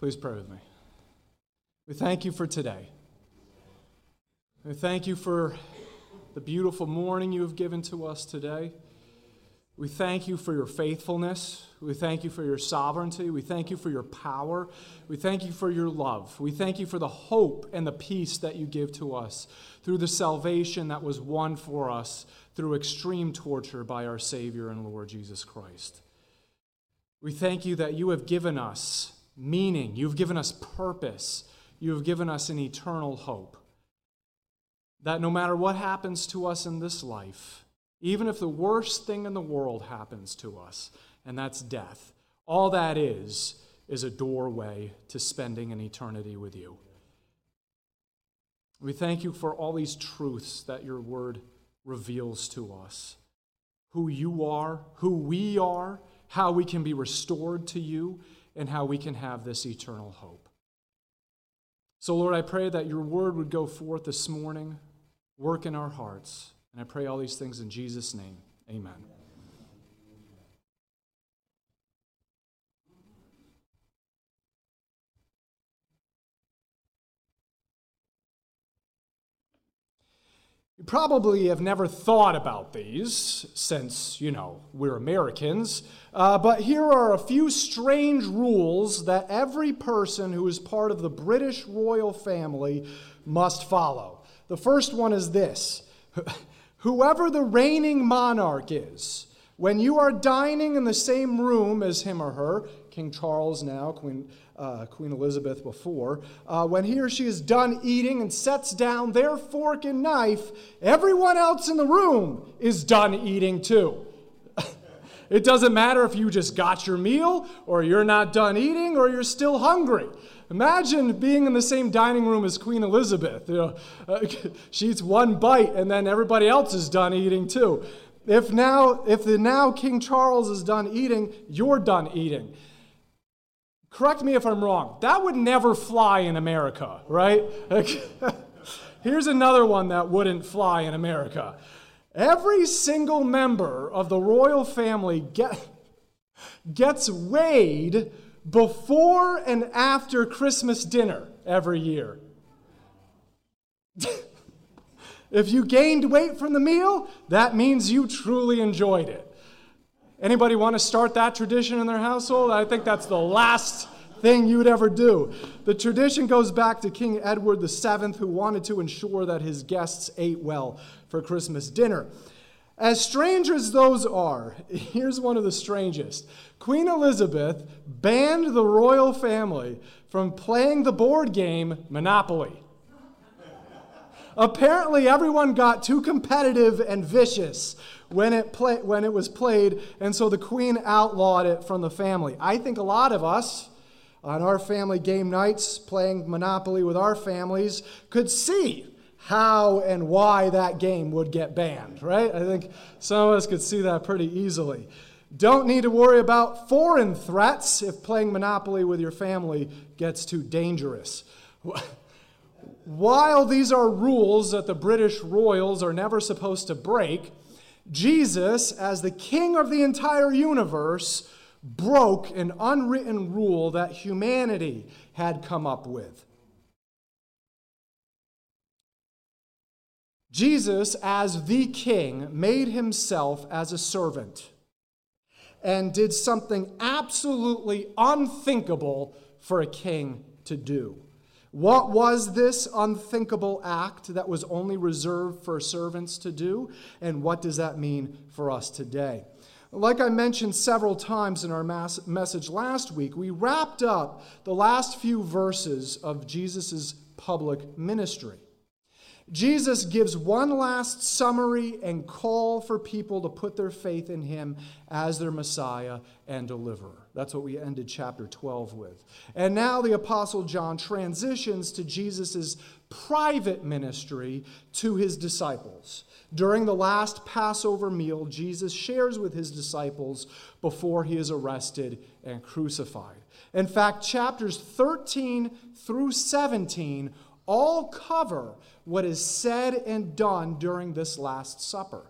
Please pray with me. We thank you for today. We thank you for the beautiful morning you have given to us today. We thank you for your faithfulness. We thank you for your sovereignty. We thank you for your power. We thank you for your love. We thank you for the hope and the peace that you give to us through the salvation that was won for us through extreme torture by our Savior and Lord Jesus Christ. We thank you that you have given us meaning, you've given us purpose, you have given us an eternal hope. That no matter what happens to us in this life, even if the worst thing in the world happens to us, and that's death, all that is, is a doorway to spending an eternity with you. We thank you for all these truths that your word reveals to us who you are, who we are, how we can be restored to you, and how we can have this eternal hope. So, Lord, I pray that your word would go forth this morning, work in our hearts. And I pray all these things in Jesus' name. Amen. You probably have never thought about these since, you know, we're Americans, uh, but here are a few strange rules that every person who is part of the British royal family must follow. The first one is this Whoever the reigning monarch is, when you are dining in the same room as him or her, King Charles now, Queen uh, Queen Elizabeth before, uh, when he or she is done eating and sets down their fork and knife, everyone else in the room is done eating too. it doesn't matter if you just got your meal, or you're not done eating, or you're still hungry. Imagine being in the same dining room as Queen Elizabeth. You know, uh, she eats one bite, and then everybody else is done eating too. If now, if the now King Charles is done eating, you're done eating correct me if I'm wrong, that would never fly in America, right? Here's another one that wouldn't fly in America. Every single member of the royal family get, gets weighed before and after Christmas dinner every year. if you gained weight from the meal, that means you truly enjoyed it. Anybody want to start that tradition in their household? I think that's the last thing you'd ever do. The tradition goes back to King Edward VII, who wanted to ensure that his guests ate well for Christmas dinner. As strange as those are, here's one of the strangest. Queen Elizabeth banned the royal family from playing the board game Monopoly. Apparently, everyone got too competitive and vicious when it, play, when it was played, and so the queen outlawed it from the family. I think a lot of us on our family game nights, playing Monopoly with our families, could see how and why that game would get banned, right? I think some of us could see that pretty easily. Don't need to worry about foreign threats if playing Monopoly with your family gets too dangerous. While these are rules that the British royals are never supposed to break, Jesus, as the king of the entire universe, broke an unwritten rule that humanity had come up with. Jesus, as the king, made himself as a servant and did something absolutely unthinkable for a king to do. What was this unthinkable act that was only reserved for servants to do? And what does that mean for us today? Like I mentioned several times in our mass- message last week, we wrapped up the last few verses of Jesus' public ministry. Jesus gives one last summary and call for people to put their faith in him as their Messiah and deliverer. That's what we ended chapter 12 with. And now the Apostle John transitions to Jesus' private ministry to his disciples. During the last Passover meal, Jesus shares with his disciples before he is arrested and crucified. In fact, chapters 13 through 17 all cover what is said and done during this Last Supper.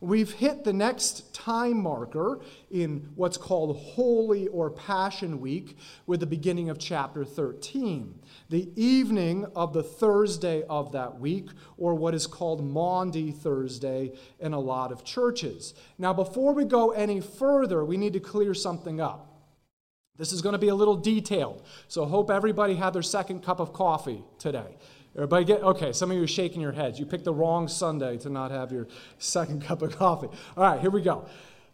we've hit the next time marker in what's called Holy or Passion Week with the beginning of chapter 13, the evening of the Thursday of that week, or what is called Maundy Thursday in a lot of churches. Now, before we go any further, we need to clear something up. This is going to be a little detailed, so hope everybody had their second cup of coffee today. Everybody get okay. Some of you are shaking your heads. You picked the wrong Sunday to not have your second cup of coffee. All right, here we go.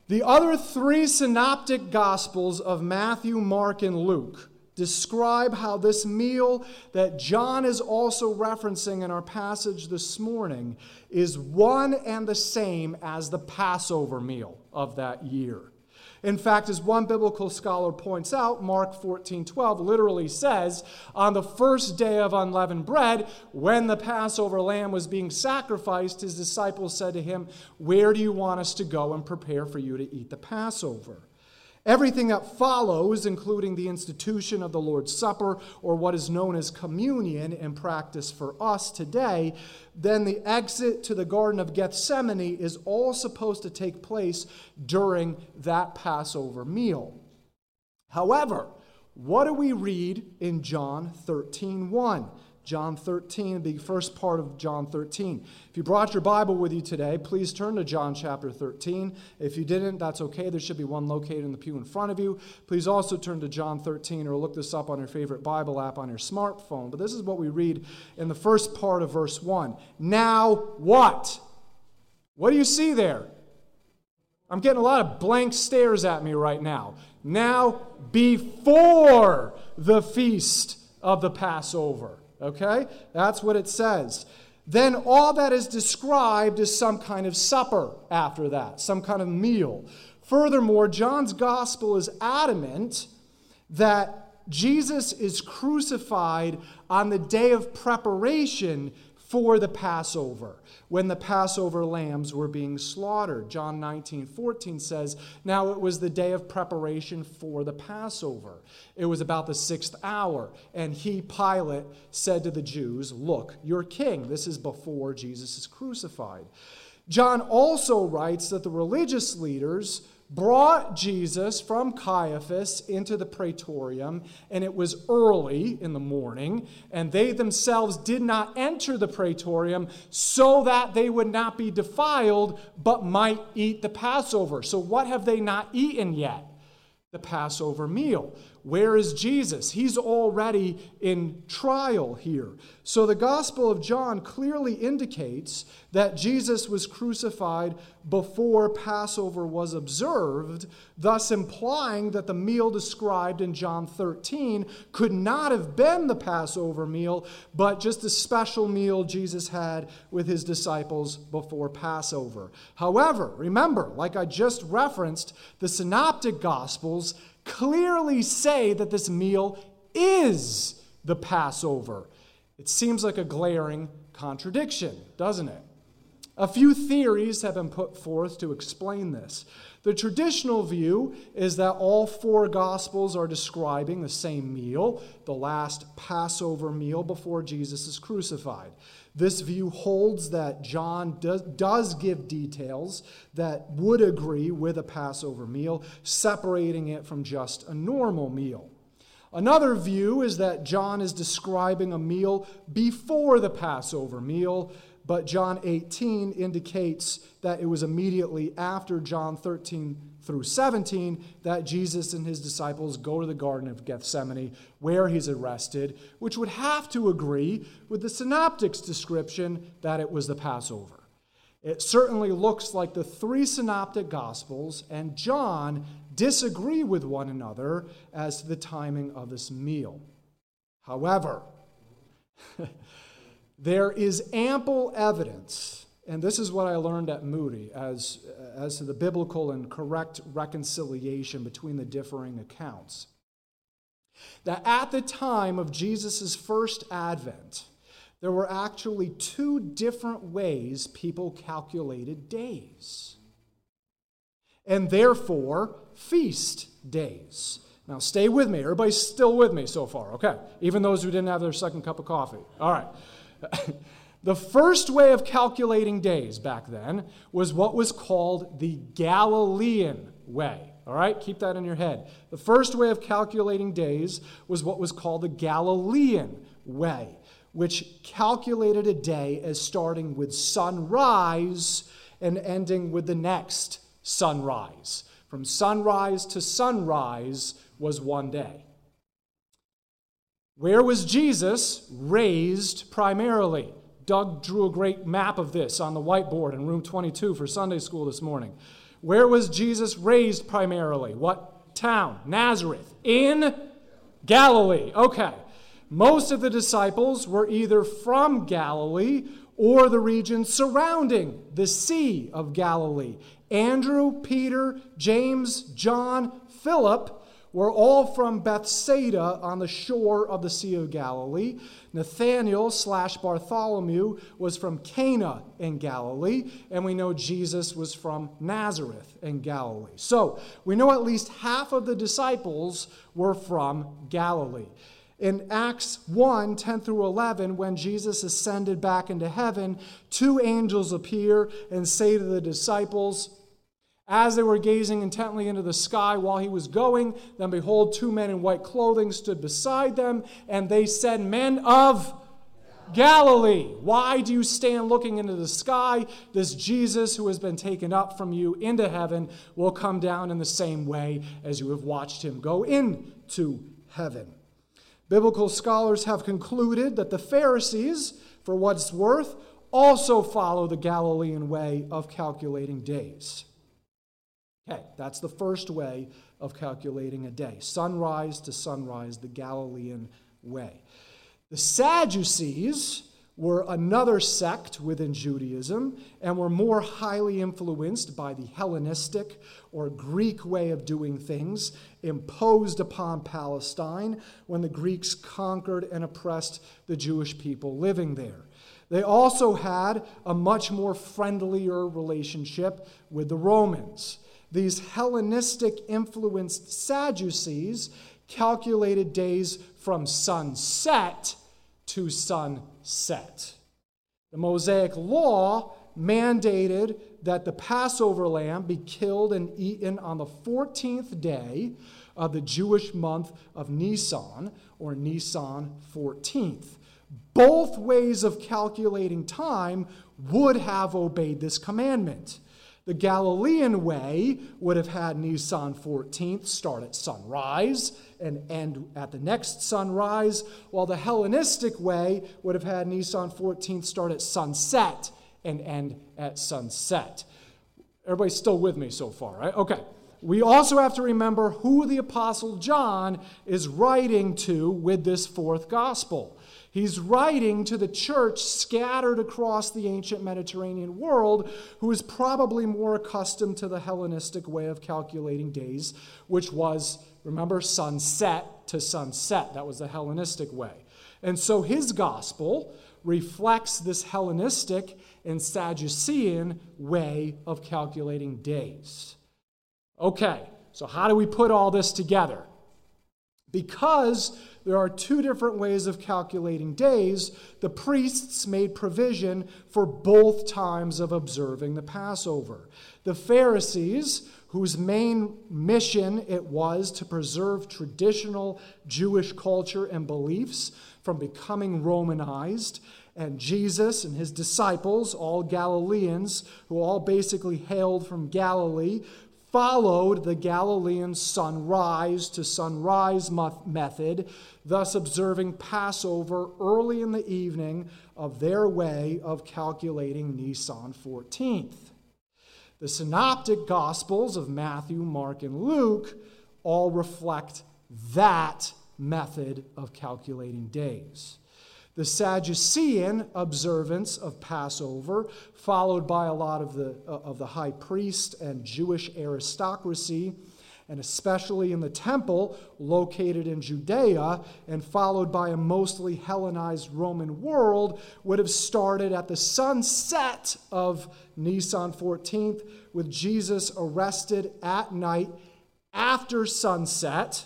The other three synoptic gospels of Matthew, Mark, and Luke describe how this meal that John is also referencing in our passage this morning is one and the same as the Passover meal of that year. In fact, as one biblical scholar points out, Mark 14 12 literally says, On the first day of unleavened bread, when the Passover lamb was being sacrificed, his disciples said to him, Where do you want us to go and prepare for you to eat the Passover? Everything that follows, including the institution of the Lord's Supper, or what is known as communion in practice for us today, then the exit to the Garden of Gethsemane is all supposed to take place during that Passover meal. However, what do we read in John 13 1? John 13, the first part of John 13. If you brought your Bible with you today, please turn to John chapter 13. If you didn't, that's okay. There should be one located in the pew in front of you. Please also turn to John 13 or look this up on your favorite Bible app on your smartphone. But this is what we read in the first part of verse 1. Now what? What do you see there? I'm getting a lot of blank stares at me right now. Now, before the feast of the Passover. Okay? That's what it says. Then all that is described is some kind of supper after that, some kind of meal. Furthermore, John's gospel is adamant that Jesus is crucified on the day of preparation for the Passover, when the Passover lambs were being slaughtered. John 19, 14 says, Now it was the day of preparation for the Passover. It was about the sixth hour. And he, Pilate, said to the Jews, Look, your king. This is before Jesus is crucified. John also writes that the religious leaders brought Jesus from Caiaphas into the praetorium, and it was early in the morning, and they themselves did not enter the praetorium so that they would not be defiled, but might eat the Passover. So, what have they not eaten yet? The Passover meal. Where is Jesus? He's already in trial here. So the Gospel of John clearly indicates that Jesus was crucified before Passover was observed, thus implying that the meal described in John 13 could not have been the Passover meal, but just a special meal Jesus had with his disciples before Passover. However, remember, like I just referenced, the Synoptic Gospels clearly say that this meal is the Passover. It seems like a glaring contradiction, doesn't it? A few theories have been put forth to explain this. The traditional view is that all four Gospels are describing the same meal, the last Passover meal before Jesus is crucified. This view holds that John does, give details that would agree with a Passover meal, separating it from just a normal meal. Another view is that John is describing a meal before the Passover meal, but John 18 indicates that it was immediately after John 13 through 17 that Jesus and his disciples go to the Garden of Gethsemane where he's arrested, which would have to agree with the synoptics description that it was the Passover. It certainly looks like the three synoptic gospels and John disagree with one another as to the timing of this meal. However, There is ample evidence, and this is what I learned at Moody as, as to the biblical and correct reconciliation between the differing accounts, that at the time of Jesus' first advent, there were actually two different ways people calculated days, and therefore feast days. Now, stay with me. Everybody's still with me so far, okay? Even those who didn't have their second cup of coffee. All right. The first way of calculating days back then was what was called the Galilean way. All right, keep that in your head. The first way of calculating days was what was called the Galilean way, which calculated a day as starting with sunrise and ending with the next sunrise. From sunrise to sunrise was one day. Where was Jesus raised primarily? Doug drew a great map of this on the whiteboard in room 22 for Sunday school this morning. Where was Jesus raised primarily? What town? Nazareth. In Galilee. Okay. Most of the disciples were either from Galilee or the region surrounding the Sea of Galilee. Andrew, Peter, James, John, Philip were all from Bethsaida on the shore of the Sea of Galilee. Nathanael slash Bartholomew was from Cana in Galilee, and we know Jesus was from Nazareth in Galilee. So we know at least half of the disciples were from Galilee. In Acts 1 10 through 11, when Jesus ascended back into heaven, two angels appear and say to the disciples, as they were gazing intently into the sky while he was going, then behold, two men in white clothing stood beside them, and they said, Men of Galilee, why do you stand looking into the sky? This Jesus who has been taken up from you into heaven will come down in the same way as you have watched him go into heaven. Biblical scholars have concluded that the Pharisees, for what's worth, also follow the Galilean way of calculating days. Okay, that's the first way of calculating a day sunrise to sunrise, the Galilean way. The Sadducees were another sect within Judaism and were more highly influenced by the Hellenistic or Greek way of doing things imposed upon Palestine when the Greeks conquered and oppressed the Jewish people living there. They also had a much more friendlier relationship with the Romans. These Hellenistic influenced Sadducees calculated days from sunset to sunset. The Mosaic Law mandated that the Passover lamb be killed and eaten on the 14th day of the Jewish month of Nisan, or Nisan 14th. Both ways of calculating time would have obeyed this commandment. The Galilean way would have had Nisan 14th start at sunrise and end at the next sunrise, while the Hellenistic way would have had Nisan 14th start at sunset and end at sunset. Everybody's still with me so far, right? Okay. We also have to remember who the Apostle John is writing to with this fourth gospel. He's writing to the church scattered across the ancient Mediterranean world, who is probably more accustomed to the Hellenistic way of calculating days, which was, remember, sunset to sunset. That was the Hellenistic way. And so his gospel reflects this Hellenistic and Sadducean way of calculating days. Okay, so how do we put all this together? Because there are two different ways of calculating days. The priests made provision for both times of observing the Passover. The Pharisees, whose main mission it was to preserve traditional Jewish culture and beliefs from becoming Romanized, and Jesus and his disciples, all Galileans, who all basically hailed from Galilee, followed the Galilean sunrise to sunrise method, thus observing Passover early in the evening of their way of calculating Nisan 14th. The synoptic gospels of Matthew, Mark, and Luke all reflect that method of calculating days the Sadducean observance of Passover, followed by a lot of the, uh, of the high priest and Jewish aristocracy, and especially in the temple located in Judea, and followed by a mostly Hellenized Roman world, would have started at the sunset of Nisan 14th, with Jesus arrested at night after sunset,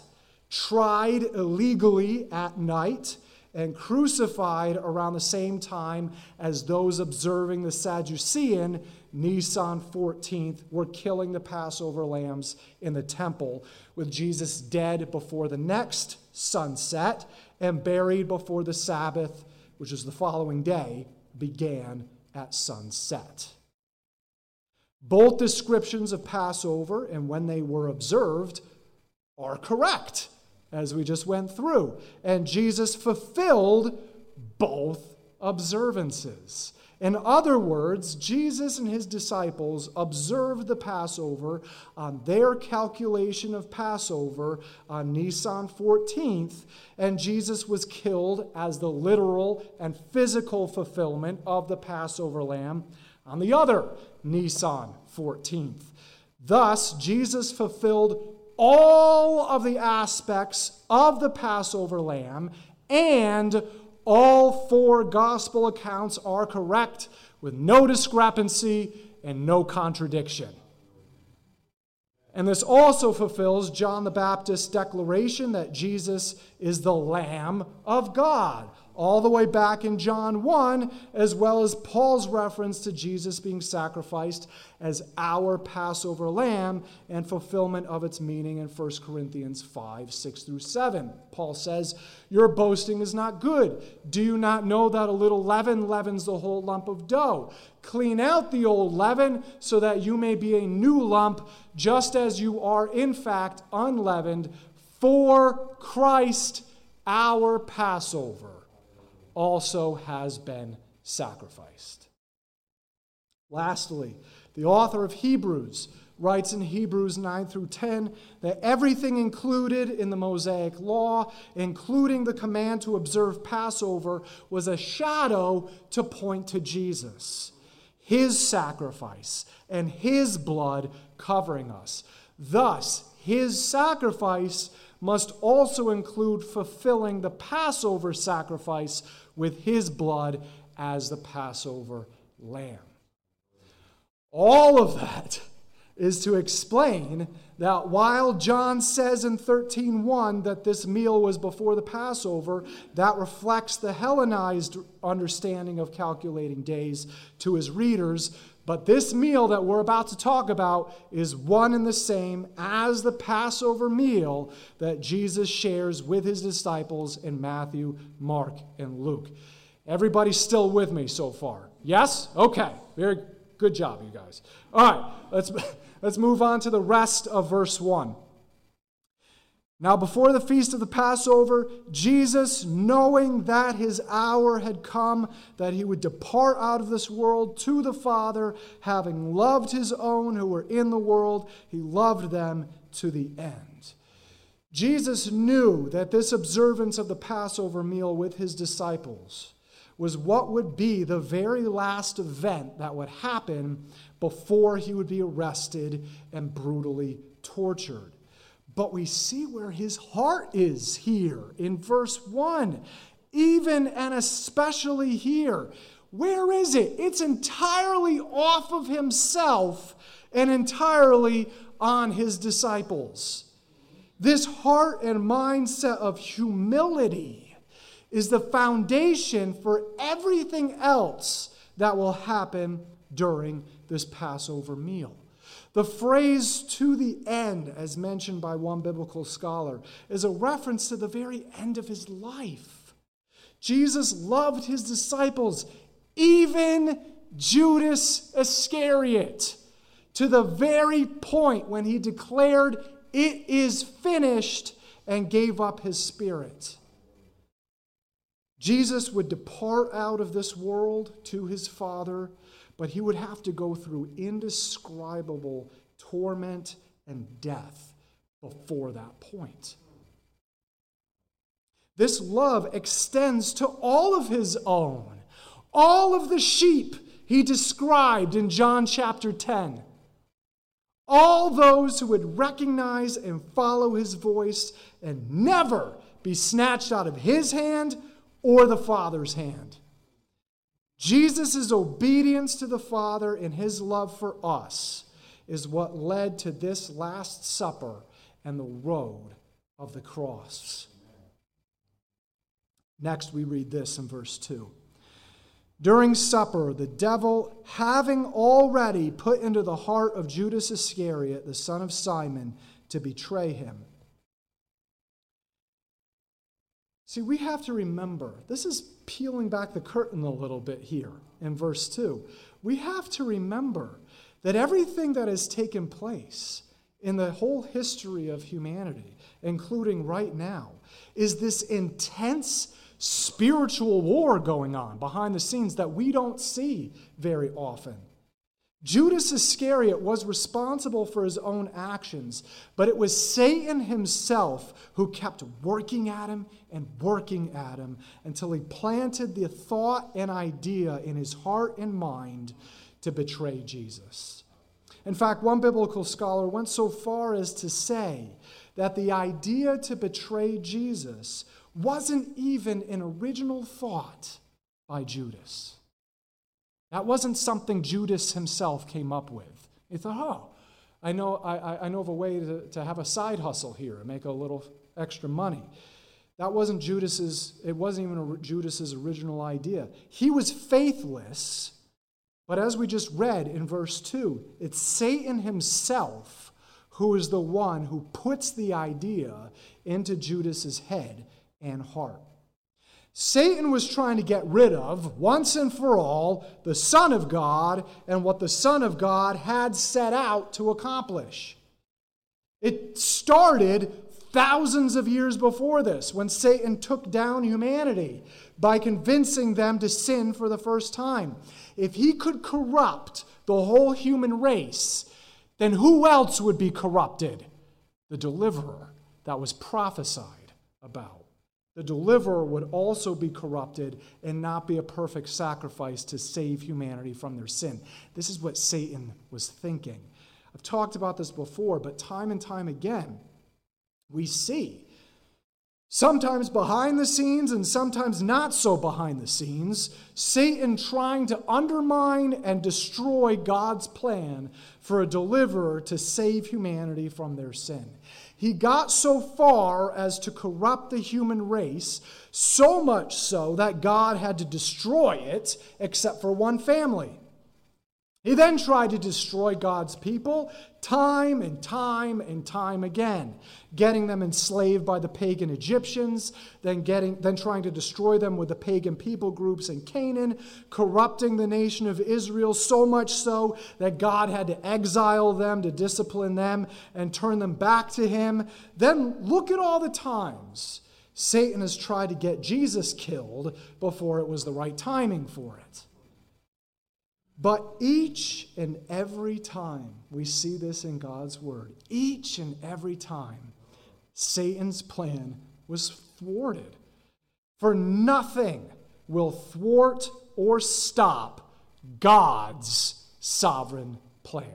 tried illegally at night and crucified around the same time as those observing the Sadducean Nisan 14th were killing the Passover lambs in the temple, with Jesus dead before the next sunset and buried before the Sabbath, which is the following day, began at sunset. Both descriptions of Passover and when they were observed are correct, as we just went through. And Jesus fulfilled both observances. In other words, Jesus and his disciples observed the Passover on their calculation of Passover on Nisan 14th, and Jesus was killed as the literal and physical fulfillment of the Passover lamb on the other Nisan 14th. Thus, Jesus fulfilled all of the aspects of the Passover lamb and all four gospel accounts are correct with no discrepancy and no contradiction. And this also fulfills John the Baptist's declaration that Jesus is the Lamb of God all the way back in John 1, as well as Paul's reference to Jesus being sacrificed as our Passover lamb and fulfillment of its meaning in 1 Corinthians 5 6 through 7. Paul says, Your boasting is not good. Do you not know that a little leaven leavens the whole lump of dough? Clean out the old leaven so that you may be a new lump, just as you are in fact unleavened, for Christ our Passover also has been sacrificed. Lastly, the author of Hebrews writes in Hebrews 9 through 10 that everything included in the Mosaic law, including the command to observe Passover, was a shadow to point to Jesus, his sacrifice, and his blood covering us. Thus, his sacrifice must also include fulfilling the Passover sacrifice with his blood as the Passover lamb. All of that is to explain that while John says in 13:1 that this meal was before the Passover, that reflects the Hellenized understanding of calculating days to his readers, but this meal that we're about to talk about is one and the same as the Passover meal that Jesus shares with his disciples in Matthew, Mark, and Luke. Everybody's still with me so far? Yes? Okay. Very good job, you guys. All right, let's, let's move on to the rest of verse 1. Now, before the feast of the Passover, Jesus, knowing that his hour had come, that he would depart out of this world to the Father, having loved his own who were in the world, he loved them to the end. Jesus knew that this observance of the Passover meal with his disciples was what would be the very last event that would happen before he would be arrested and brutally tortured. But we see where his heart is here in verse 1. Even and especially here. Where is it? It's entirely off of himself and entirely on his disciples. This heart and mindset of humility is the foundation for everything else that will happen during this Passover meal. The phrase to the end, as mentioned by one biblical scholar, is a reference to the very end of his life. Jesus loved his disciples, even Judas Iscariot, to the very point when he declared, It is finished, and gave up his spirit. Jesus would depart out of this world to his Father but he would have to go through indescribable torment and death before that point. This love extends to all of his own, all of the sheep he described in John chapter 10. All those who would recognize and follow his voice and never be snatched out of his hand or the Father's hand. Jesus' obedience to the Father and his love for us is what led to this Last Supper and the road of the cross. Next, we read this in verse 2. During supper, the devil, having already put into the heart of Judas Iscariot, the son of Simon, to betray him. See, we have to remember, this is peeling back the curtain a little bit here in verse 2. We have to remember that everything that has taken place in the whole history of humanity, including right now, is this intense spiritual war going on behind the scenes that we don't see very often. Judas Iscariot was responsible for his own actions, but it was Satan himself who kept working at him and working at him until he planted the thought and idea in his heart and mind to betray Jesus. In fact, one biblical scholar went so far as to say that the idea to betray Jesus wasn't even an original thought by Judas. That wasn't something Judas himself came up with. He thought, oh, I know, I, I know of a way to, to have a side hustle here and make a little extra money. That wasn't Judas's, it wasn't even Judas's original idea. He was faithless, but as we just read in verse 2, it's Satan himself who is the one who puts the idea into Judas's head and heart. Satan was trying to get rid of, once and for all, the Son of God and what the Son of God had set out to accomplish. It started thousands of years before this when Satan took down humanity by convincing them to sin for the first time. If he could corrupt the whole human race, then who else would be corrupted? The deliverer that was prophesied about. The deliverer would also be corrupted and not be a perfect sacrifice to save humanity from their sin. This is what Satan was thinking. I've talked about this before, but time and time again, we see sometimes behind the scenes and sometimes not so behind the scenes, Satan trying to undermine and destroy God's plan for a deliverer to save humanity from their sin. He got so far as to corrupt the human race, so much so that God had to destroy it, except for one family. He then tried to destroy God's people time and time and time again, getting them enslaved by the pagan Egyptians, then, getting, then trying to destroy them with the pagan people groups in Canaan, corrupting the nation of Israel so much so that God had to exile them to discipline them and turn them back to Him. Then look at all the times Satan has tried to get Jesus killed before it was the right timing for it. But each and every time we see this in God's word, each and every time, Satan's plan was thwarted. For nothing will thwart or stop God's sovereign plan.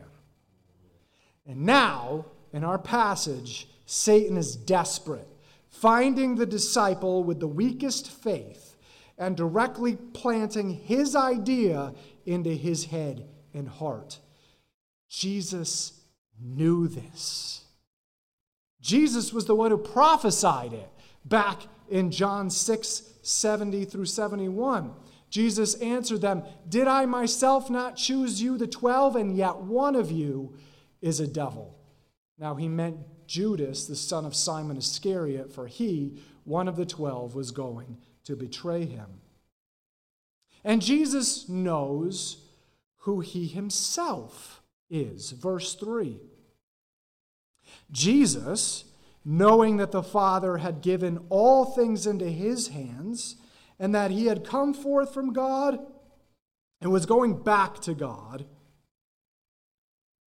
And now, in our passage, Satan is desperate, finding the disciple with the weakest faith and directly planting his idea into his head and heart. Jesus knew this. Jesus was the one who prophesied it back in John 6 70 through 71. Jesus answered them, Did I myself not choose you, the twelve, and yet one of you is a devil? Now he meant Judas, the son of Simon Iscariot, for he, one of the twelve, was going to betray him. And Jesus knows who he himself is. Verse 3. Jesus, knowing that the Father had given all things into his hands, and that he had come forth from God and was going back to God.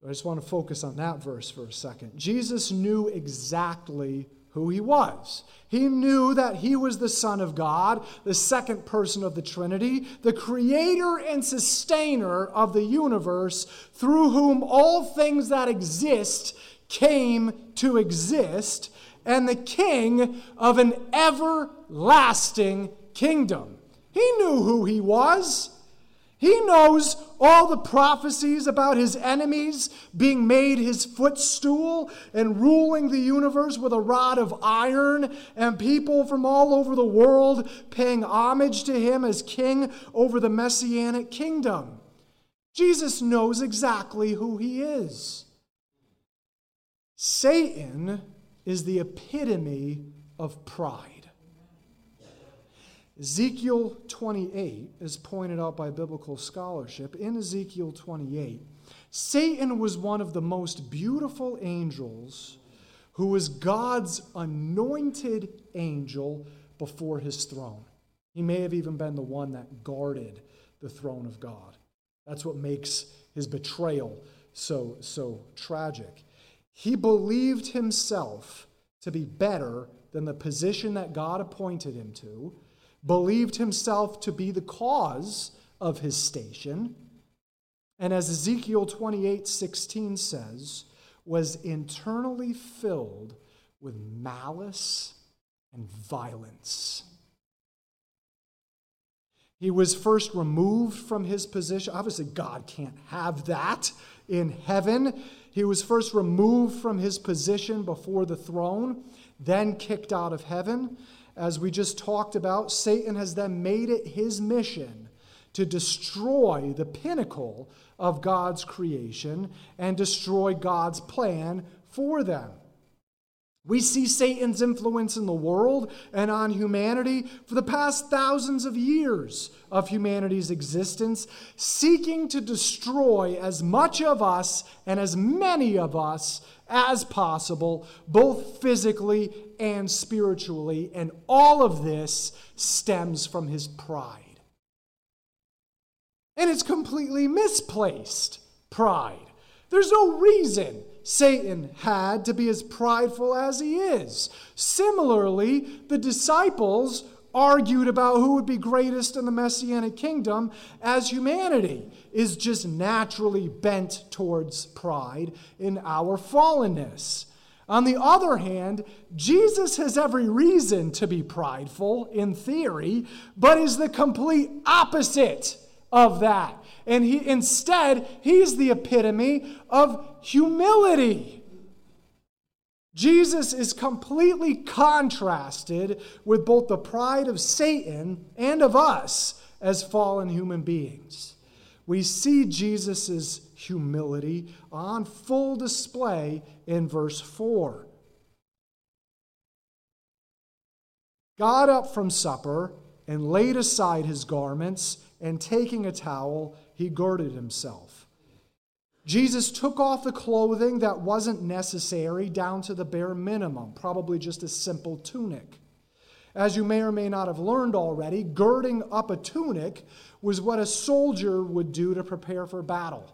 I just want to focus on that verse for a second. Jesus knew exactly who he was. He knew that he was the Son of God, the second person of the Trinity, the creator and sustainer of the universe, through whom all things that exist came to exist, and the king of an everlasting kingdom. He knew who he was. He knows all the prophecies about his enemies being made his footstool and ruling the universe with a rod of iron, and people from all over the world paying homage to him as king over the messianic kingdom. Jesus knows exactly who he is. Satan is the epitome of pride. Ezekiel 28 is pointed out by biblical scholarship. In Ezekiel 28, Satan was one of the most beautiful angels who was God's anointed angel before his throne. He may have even been the one that guarded the throne of God. That's what makes his betrayal so, so tragic. He believed himself to be better than the position that God appointed him to believed himself to be the cause of his station, and as Ezekiel 28 16 says, was internally filled with malice and violence. He was first removed from his position. Obviously, God can't have that in heaven. He was first removed from his position before the throne, then kicked out of heaven as we just talked about, Satan has then made it his mission to destroy the pinnacle of God's creation and destroy God's plan for them. We see Satan's influence in the world and on humanity for the past thousands of years of humanity's existence, seeking to destroy as much of us and as many of us as possible, both physically and spiritually. And all of this stems from his pride. And it's completely misplaced pride. There's no reason Satan had to be as prideful as he is. Similarly, the disciples argued about who would be greatest in the messianic kingdom as humanity is just naturally bent towards pride in our fallenness. On the other hand, Jesus has every reason to be prideful in theory, but is the complete opposite of that. And he instead, he's the epitome of humility. Jesus is completely contrasted with both the pride of Satan and of us as fallen human beings. We see Jesus' humility on full display in verse 4. Got up from supper and laid aside his garments, and taking a towel, he girded himself. Jesus took off the clothing that wasn't necessary down to the bare minimum, probably just a simple tunic. As you may or may not have learned already, girding up a tunic was what a soldier would do to prepare for battle.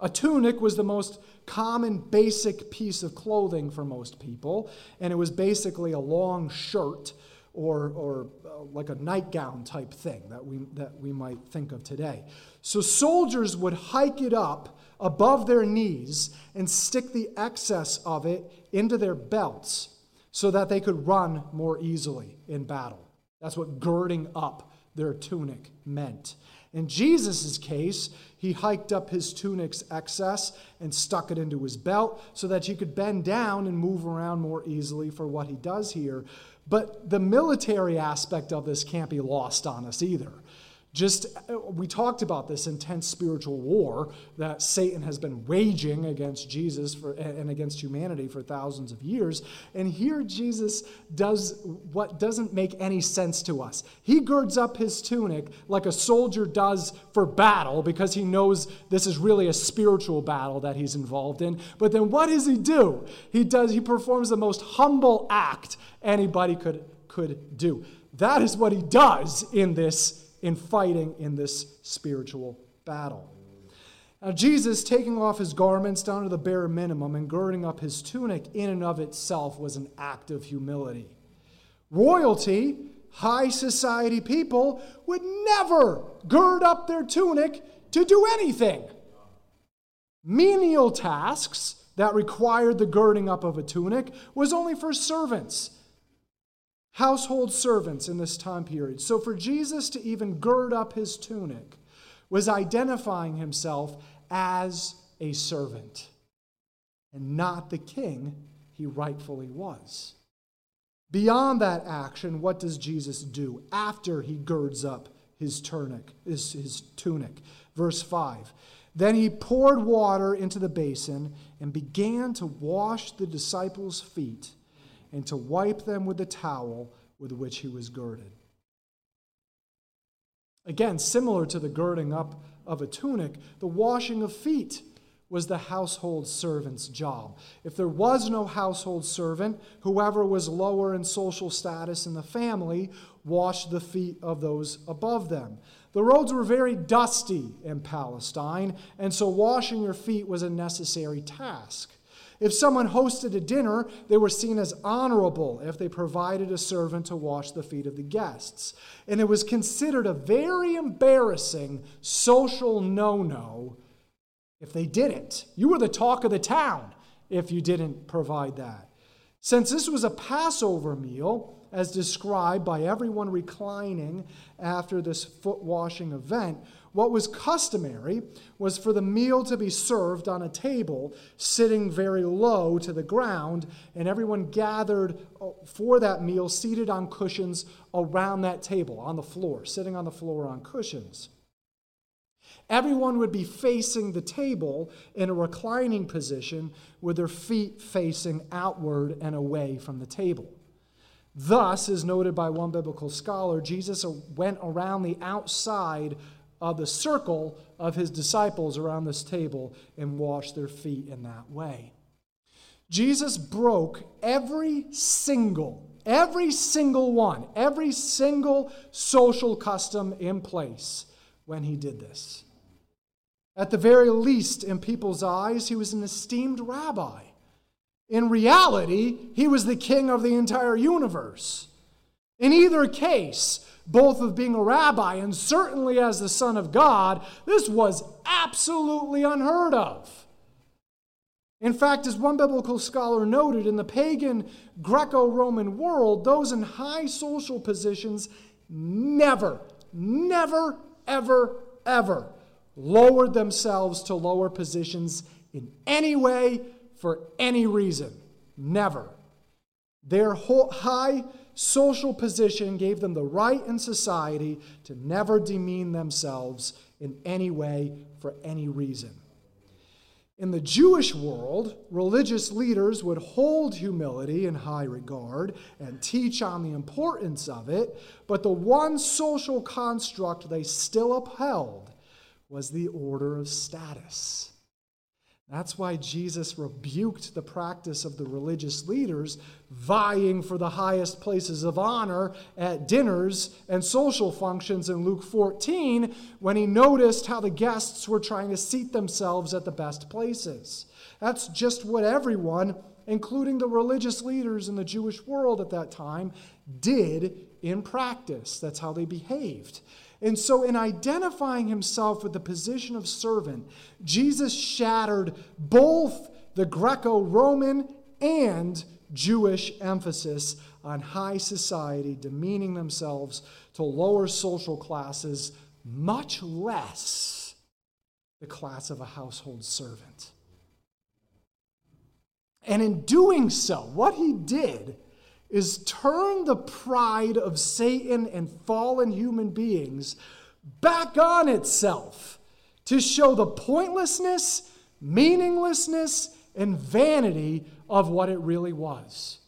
A tunic was the most common basic piece of clothing for most people, and it was basically a long shirt or, or uh, like a nightgown type thing that we, that we might think of today. So soldiers would hike it up above their knees and stick the excess of it into their belts so that they could run more easily in battle. That's what girding up their tunic meant. In Jesus' case, he hiked up his tunic's excess and stuck it into his belt so that he could bend down and move around more easily for what he does here. But the military aspect of this can't be lost on us either. Just, we talked about this intense spiritual war that Satan has been waging against Jesus for, and against humanity for thousands of years. And here Jesus does what doesn't make any sense to us. He girds up his tunic like a soldier does for battle because he knows this is really a spiritual battle that he's involved in. But then what does he do? He does, he performs the most humble act anybody could, could do. That is what he does in this in fighting in this spiritual battle. Now, Jesus taking off his garments down to the bare minimum and girding up his tunic in and of itself was an act of humility. Royalty, high society people, would never gird up their tunic to do anything. Menial tasks that required the girding up of a tunic was only for servants household servants in this time period. So for Jesus to even gird up his tunic was identifying himself as a servant and not the king he rightfully was. Beyond that action, what does Jesus do after he girds up his tunic? His, his tunic? Verse 5. Then he poured water into the basin and began to wash the disciples' feet and to wipe them with the towel with which he was girded. Again, similar to the girding up of a tunic, the washing of feet was the household servant's job. If there was no household servant, whoever was lower in social status in the family washed the feet of those above them. The roads were very dusty in Palestine, and so washing your feet was a necessary task. If someone hosted a dinner, they were seen as honorable if they provided a servant to wash the feet of the guests. And it was considered a very embarrassing social no no if they didn't. You were the talk of the town if you didn't provide that. Since this was a Passover meal, as described by everyone reclining after this foot washing event, what was customary was for the meal to be served on a table sitting very low to the ground, and everyone gathered uh, for that meal seated on cushions around that table, on the floor, sitting on the floor on cushions. Everyone would be facing the table in a reclining position with their feet facing outward and away from the table. Thus, as noted by one biblical scholar, Jesus went around the outside of the circle of his disciples around this table and washed their feet in that way. Jesus broke every single, every single one, every single social custom in place when he did this. At the very least, in people's eyes, he was an esteemed rabbi. In reality, he was the king of the entire universe. In either case, both of being a rabbi and certainly as the Son of God, this was absolutely unheard of. In fact, as one biblical scholar noted, in the pagan Greco Roman world, those in high social positions never, never, ever, ever lowered themselves to lower positions in any way for any reason. Never. Their high social position gave them the right in society to never demean themselves in any way for any reason. In the Jewish world, religious leaders would hold humility in high regard and teach on the importance of it, but the one social construct they still upheld was the order of status. That's why Jesus rebuked the practice of the religious leaders vying for the highest places of honor at dinners and social functions in Luke 14 when he noticed how the guests were trying to seat themselves at the best places. That's just what everyone, including the religious leaders in the Jewish world at that time, did in practice. That's how they behaved. And so, in identifying himself with the position of servant, Jesus shattered both the Greco Roman and Jewish emphasis on high society, demeaning themselves to lower social classes, much less the class of a household servant. And in doing so, what he did is turn the pride of Satan and fallen human beings back on itself to show the pointlessness, meaninglessness, and vanity of what it really was.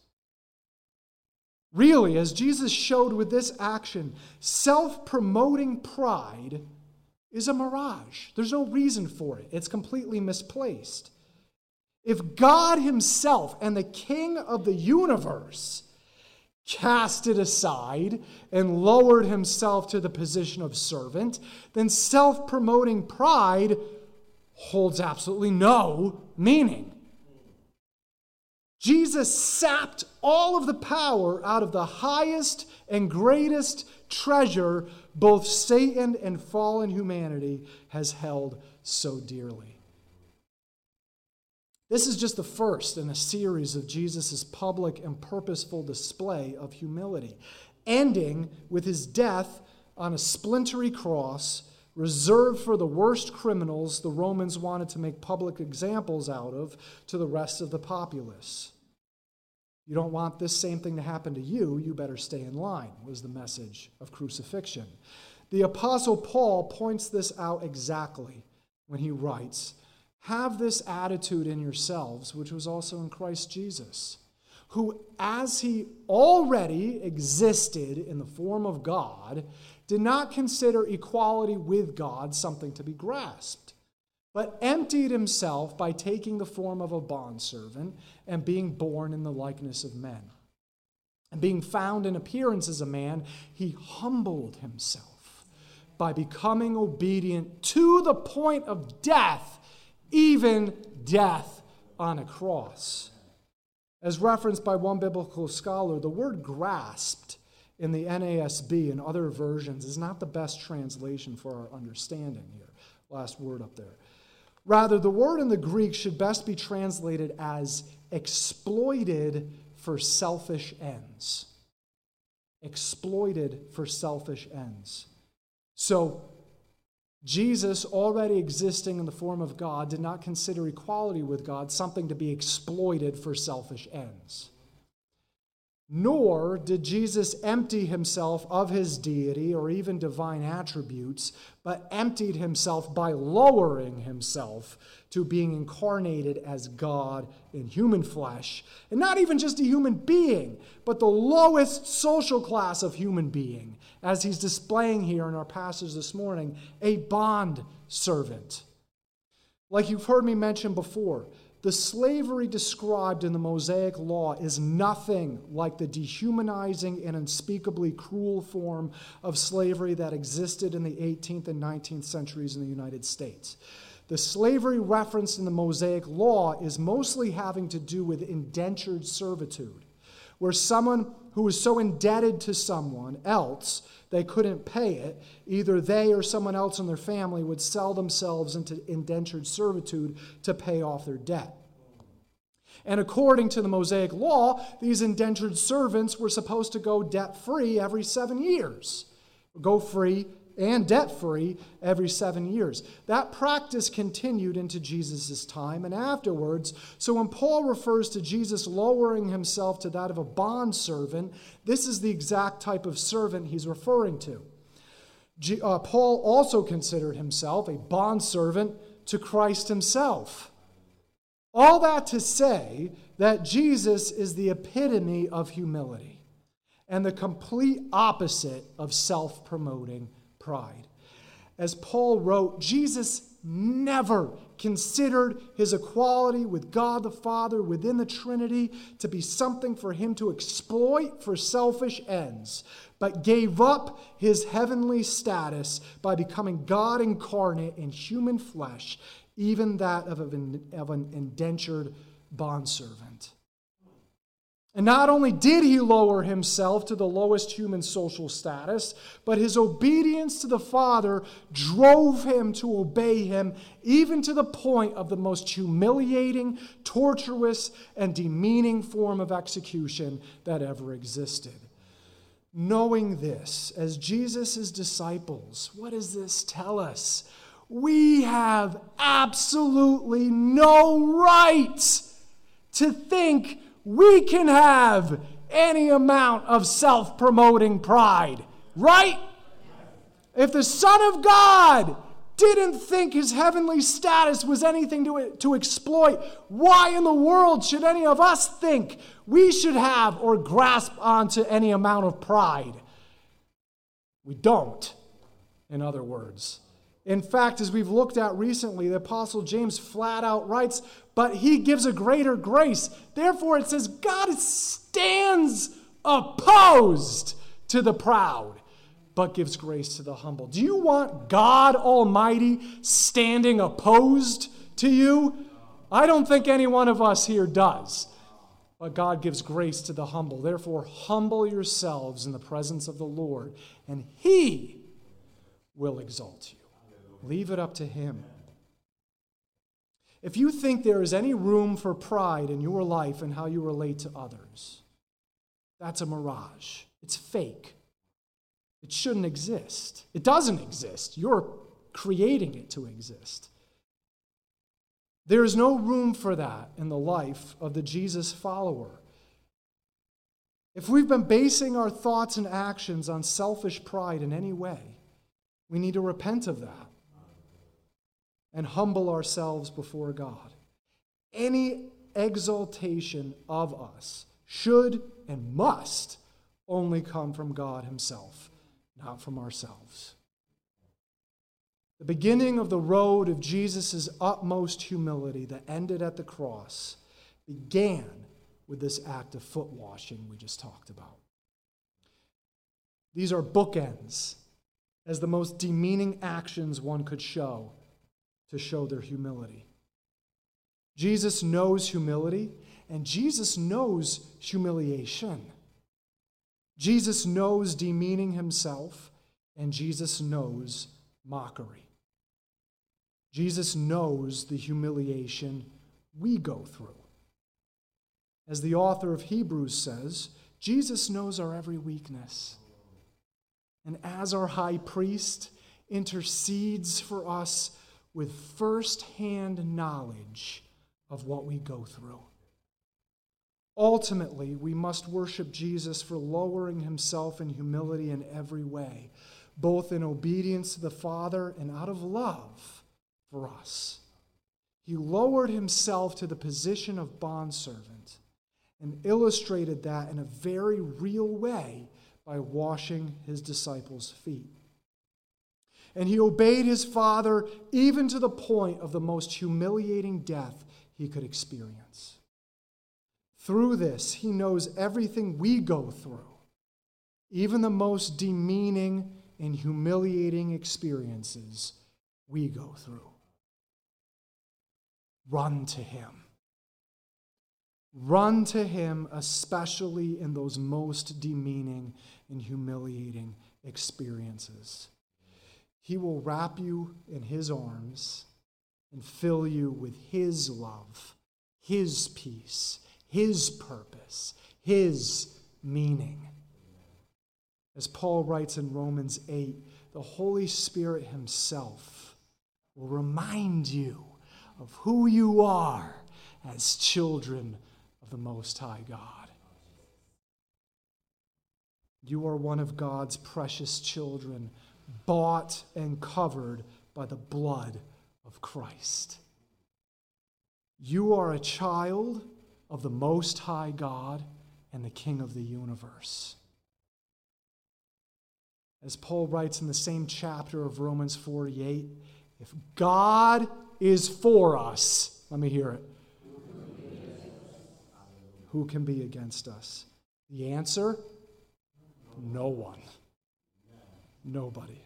Really, as Jesus showed with this action, self promoting pride is a mirage. There's no reason for it, it's completely misplaced. If God Himself and the King of the universe cast it aside and lowered himself to the position of servant, then self promoting pride holds absolutely no meaning. Jesus sapped all of the power out of the highest and greatest treasure both Satan and fallen humanity has held so dearly. This is just the first in a series of Jesus' public and purposeful display of humility, ending with his death on a splintery cross reserved for the worst criminals the Romans wanted to make public examples out of to the rest of the populace. You don't want this same thing to happen to you, you better stay in line, was the message of crucifixion. The Apostle Paul points this out exactly when he writes, Have this attitude in yourselves, which was also in Christ Jesus, who, as he already existed in the form of God, did not consider equality with God something to be grasped, but emptied himself by taking the form of a bondservant and being born in the likeness of men. And being found in appearance as a man, he humbled himself by becoming obedient to the point of death, even death on a cross. As referenced by one biblical scholar, the word grasped in the NASB and other versions is not the best translation for our understanding here. Last word up there. Rather, the word in the Greek should best be translated as exploited for selfish ends. Exploited for selfish ends. So, Jesus, already existing in the form of God, did not consider equality with God something to be exploited for selfish ends. Nor did Jesus empty himself of his deity or even divine attributes, but emptied himself by lowering himself to being incarnated as God in human flesh. And not even just a human being, but the lowest social class of human being, as he's displaying here in our passage this morning a bond servant. Like you've heard me mention before, the slavery described in the Mosaic Law is nothing like the dehumanizing and unspeakably cruel form of slavery that existed in the 18th and 19th centuries in the United States. The slavery referenced in the Mosaic Law is mostly having to do with indentured servitude, where someone who was so indebted to someone else they couldn't pay it, either they or someone else in their family would sell themselves into indentured servitude to pay off their debt. And according to the Mosaic Law, these indentured servants were supposed to go debt free every seven years. Go free and debt free every seven years. That practice continued into Jesus' time and afterwards. So when Paul refers to Jesus lowering himself to that of a bond servant, this is the exact type of servant he's referring to. Uh, Paul also considered himself a bond servant to Christ himself. All that to say that Jesus is the epitome of humility and the complete opposite of self promoting pride. As Paul wrote, Jesus never considered his equality with God the Father within the Trinity to be something for him to exploit for selfish ends, but gave up his heavenly status by becoming God incarnate in human flesh, even that of an, indentured bondservant. And not only did he lower himself to the lowest human social status, but his obedience to the Father drove him to obey him, even to the point of the most humiliating, torturous, and demeaning form of execution that ever existed. Knowing this, as Jesus' disciples, what does this tell us? We have absolutely no right to think we can have any amount of self promoting pride, right? If the Son of God didn't think his heavenly status was anything to, to exploit, why in the world should any of us think we should have or grasp onto any amount of pride? We don't, in other words. In fact, as we've looked at recently, the Apostle James flat out writes, But he gives a greater grace. Therefore, it says, God stands opposed to the proud, but gives grace to the humble. Do you want God Almighty standing opposed to you? I don't think any one of us here does. But God gives grace to the humble. Therefore, humble yourselves in the presence of the Lord, and he will exalt you. Leave it up to Him. If you think there is any room for pride in your life and how you relate to others, that's a mirage. It's fake. It shouldn't exist. It doesn't exist. You're creating it to exist. There is no room for that in the life of the Jesus follower. If we've been basing our thoughts and actions on selfish pride in any way, we need to repent of that and humble ourselves before God. Any exaltation of us should and must only come from God Himself, not from ourselves. The beginning of the road of Jesus' utmost humility that ended at the cross began with this act of foot washing we just talked about. These are bookends as the most demeaning actions one could show to show their humility. Jesus knows humility, and Jesus knows humiliation. Jesus knows demeaning himself, and Jesus knows mockery. Jesus knows the humiliation we go through. As the author of Hebrews says, Jesus knows our every weakness. And as our high priest intercedes for us with firsthand knowledge of what we go through. Ultimately, we must worship Jesus for lowering himself in humility in every way, both in obedience to the Father and out of love for us. He lowered himself to the position of bondservant and illustrated that in a very real way by washing his disciples' feet. And he obeyed his father even to the point of the most humiliating death he could experience. Through this, he knows everything we go through, even the most demeaning and humiliating experiences we go through. Run to him. Run to him, especially in those most demeaning and humiliating experiences. He will wrap you in His arms and fill you with His love, His peace, His purpose, His meaning. As Paul writes in Romans 8, the Holy Spirit Himself will remind you of who you are as children of the Most High God. You are one of God's precious children bought and covered by the blood of Christ. You are a child of the Most High God and the King of the universe. As Paul writes in the same chapter of Romans 48, if God is for us, let me hear it. Who can be against us? The answer no one. Nobody.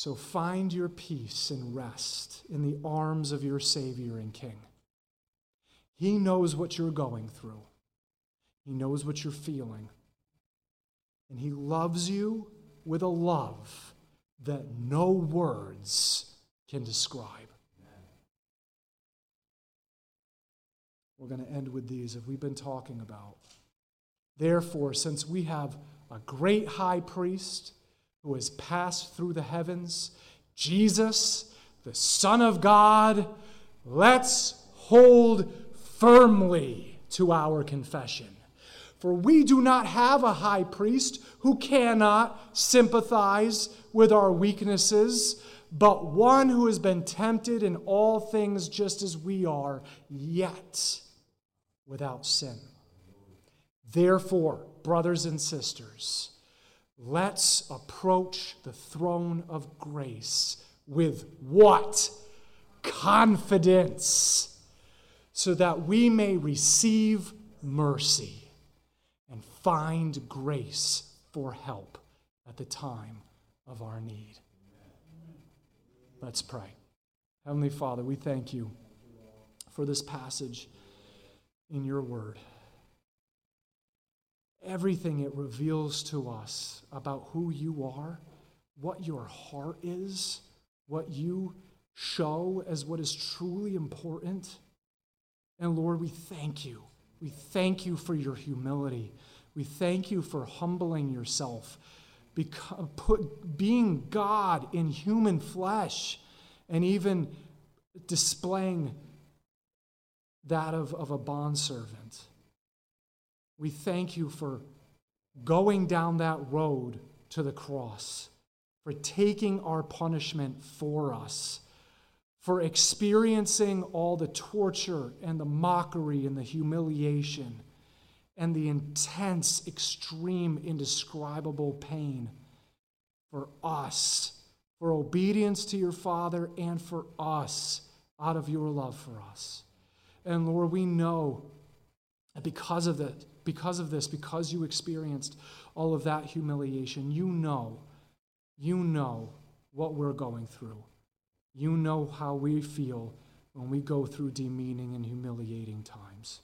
So find your peace and rest in the arms of your Savior and King. He knows what you're going through, He knows what you're feeling. And He loves you with a love that no words can describe. We're going to end with these. Have we've been talking about? Therefore, since we have a great high priest who has passed through the heavens, Jesus, the Son of God, let's hold firmly to our confession. For we do not have a high priest who cannot sympathize with our weaknesses, but one who has been tempted in all things just as we are, yet without sin. Therefore, brothers and sisters, let's approach the throne of grace with what? Confidence, so that we may receive mercy and find grace for help at the time of our need. Let's pray. Heavenly Father, we thank you for this passage in your word everything it reveals to us about who you are, what your heart is, what you show as what is truly important. And Lord, we thank you. We thank you for your humility. We thank you for humbling yourself, put, being God in human flesh, and even displaying that of, of a bondservant. We thank you for going down that road to the cross, for taking our punishment for us, for experiencing all the torture and the mockery and the humiliation and the intense, extreme, indescribable pain for us, for obedience to your Father, and for us out of your love for us. And Lord, we know that because of that, because of this, because you experienced all of that humiliation, you know, you know what we're going through. You know how we feel when we go through demeaning and humiliating times.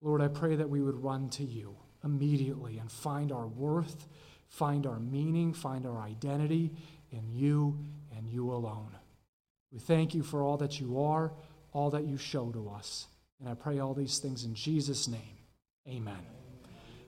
Lord, I pray that we would run to you immediately and find our worth, find our meaning, find our identity in you and you alone. We thank you for all that you are, all that you show to us. And I pray all these things in Jesus' name. Amen.